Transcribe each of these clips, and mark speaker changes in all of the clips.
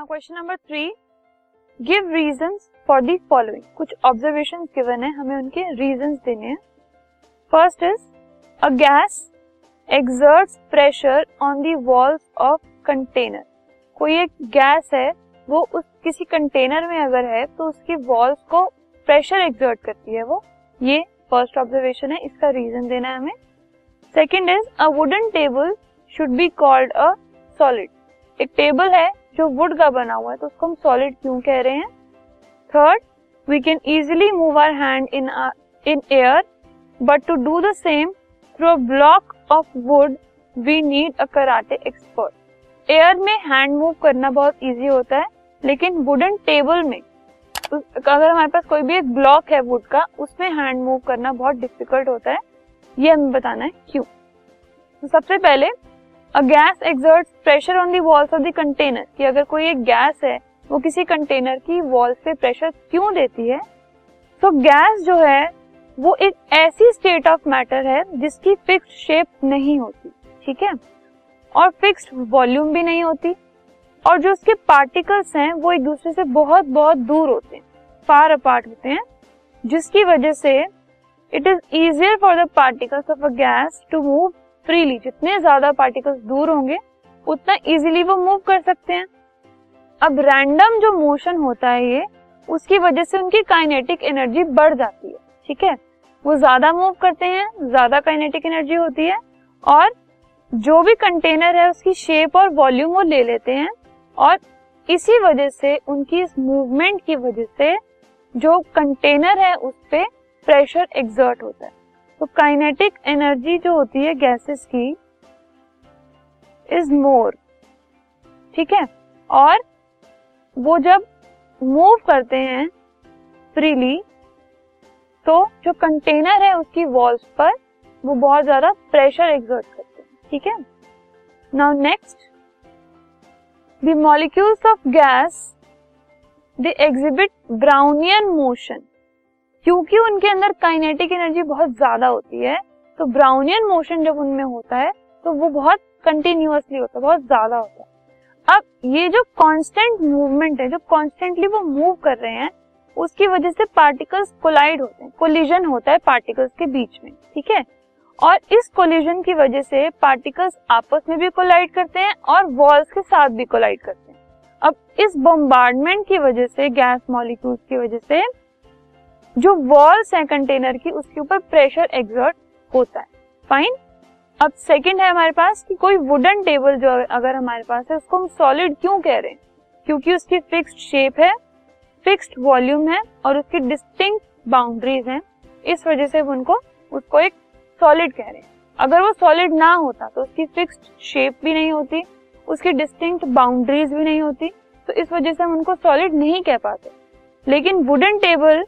Speaker 1: Question number three give reasons for the following कुछ observation given है, हमें उनके रीजन देने हैं. First is a gas exerts pressure on the walls of container कोई एक गैस है, वो उस किसी कंटेनर में अगर है तो उसकी वॉल्स को प्रेशर एक्सर्ट करती है वो. ये फ़र्स्ट ऑब्जर्वेशन है, इसका रीजन देना है हमें. Second is a wooden table should be called a solid एक टेबल है जो वुड का बना हुआ है तो उसको हम सॉलिड क्यों कह रहे हैं? Third we can easily move our hand in in air but to do the same through a block of wood we need a karate expert air में हैंड मूव करना बहुत इजी होता है, लेकिन वुडन टेबल में अगर हमारे पास कोई भी एक ब्लॉक है वुड का, उसमें हैंड मूव करना बहुत डिफ़िकल्ट होता है। ये हमें बताना है, क्यों? तो सबसे पहले a gas exert pressure on the walls of the container कि अगर कोई एक गैस है, वो किसी कंटेनर की वॉल्स पे प्रेशर क्यों देती है? तो गैस जो है, वो एक ऐसी स्टेट ऑफ़ मैटर है जिसकी फिक्स्ड शेप नहीं होती, ठीक है? और फिक्स्ड वॉल्यूम भी नहीं होती। और जो उसके पार्टिकल्स हैं, वो एक दूसरे से बहुत बहुत दूर होते हैं फार अपार्ट होते हैं, जिसकी वजह से it is easier for the particles of a gas to move freely जितने ज़्यादा पार्टिकल्स दूर होंगे, उतना इजीली वो मूव कर सकते हैं। अब रैंडम जो मोशन होता है ये, उसकी वजह से उनकी काइनेटिक एनर्जी बढ़ जाती है। ठीक है? वो ज़्यादा मूव करते हैं, ज़्यादा काइनेटिक एनर्जी होती है और जो भी कंटेनर है, उसकी शेप और वॉल्यूम वो ले लेते हैं और इसी वजह से, उनकी इस मूवमेंट की वजह से जो कंटेनर है, उस पर प्रेशर एग्जर्ट होता है। तो काइनेटिक एनर्जी जो होती है गैसेस की इज़ मोर ठीक है? और वो जब मूव करते हैं फ्रीली तो जो कंटेनर है उसकी वॉल्स पर वो बहुत ज़्यादा प्रेशर एग्जर्ट करते हैं, ठीक है? Now next the molecules of gas they exhibit Brownian motion क्योंकि उनके अंदर काइनेटिक एनर्जी बहुत ज़्यादा होती है तो ब्राउनियन मोशन जब उनमें होता है तो वो बहुत कंटिन्यूसली होता है, बहुत ज़्यादा होता है। अब ये जो कांस्टेंट मूवमेंट है, जो कॉन्स्टेंटली वो मूव कर रहे हैं, उसकी वजह से पार्टिकल्स कोलाइड होते हैं कोलिजन होता है पार्टिकल्स के बीच में, ठीक है? और इस कोलिजन की वजह से पार्टिकल्स आपस में भी कोलाइड करते हैं और वॉल्स के साथ भी कोलाइड करते हैं। अब इस बम्बार्डमेंट की वजह से गैस मॉलिक्यूल्स की वजह से जो वॉल्स है कंटेनर की, उसके ऊपर प्रेशर एग्जर्ट होता है। फाइन अब सेकंड है हमारे पास कि कोई वुडन टेबल जो अगर हमारे पास है, उसको हम सॉलिड क्यों कह रहे हैं? क्योंकि उसकी फिक्स्ड शेप है फिक्स्ड वॉल्यूम है और उसकी डिस्टिंक्ट बाउंड्रीज हैं। इस वजह से उनको, उसको एक सॉलिड कह रहे हैं। अगर वो सॉलिड ना होता तो उसकी फिक्स्ड शेप भी नहीं होती, उसकी डिस्टिंक्ट बाउंड्रीज भी नहीं होती तो इस वजह से हम उनको सॉलिड नहीं कह पाते। लेकिन वुडन टेबल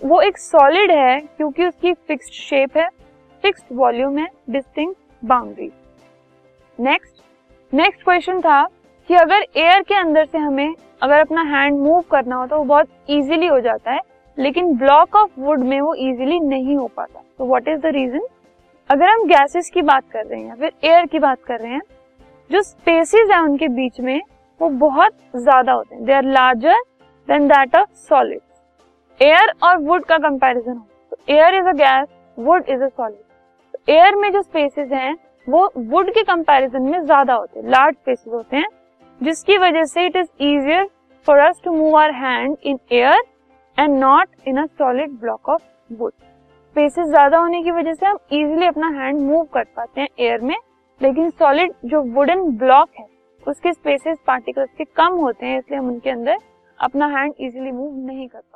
Speaker 1: वो एक सॉलिड है क्योंकि उसकी फिक्स्ड शेप है फिक्स्ड वॉल्यूम है distinct boundary next next question था कि अगर एयर के अंदर से हमें अगर अपना हैंड मूव करना हो तो वो बहुत इजीली हो जाता है, लेकिन ब्लॉक ऑफ़ वुड में वो इजीली नहीं हो पाता. तो व्हाट इज़ द रीजन अगर हम गैसेस की बात कर रहे हैं या फिर एयर की बात कर रहे हैं, जो स्पेसिस है उनके बीच में, वो बहुत ज़्यादा होते हैं. They are larger than that of solid air और वुड का कंपैरिजन हो। Air is a gas wood is a solid air में जो स्पेसेस हैं, वो वुड के कंपैरिजन में ज़्यादा होते हैं लार्ज स्पेसेस होते हैं, जिसकी वजह से it is easier for us to move our hand in air and not in a solid block of wood spaces ज़्यादा होने की वजह से हम इजिली अपना हैंड मूव कर पाते हैं एयर में, लेकिन सॉलिड जो वुडन ब्लॉक है, उसके स्पेसेस पार्टिकल्स के कम होते हैं, इसलिए हम उनके अंदर अपना हैंड इजिली मूव नहीं कर पाते।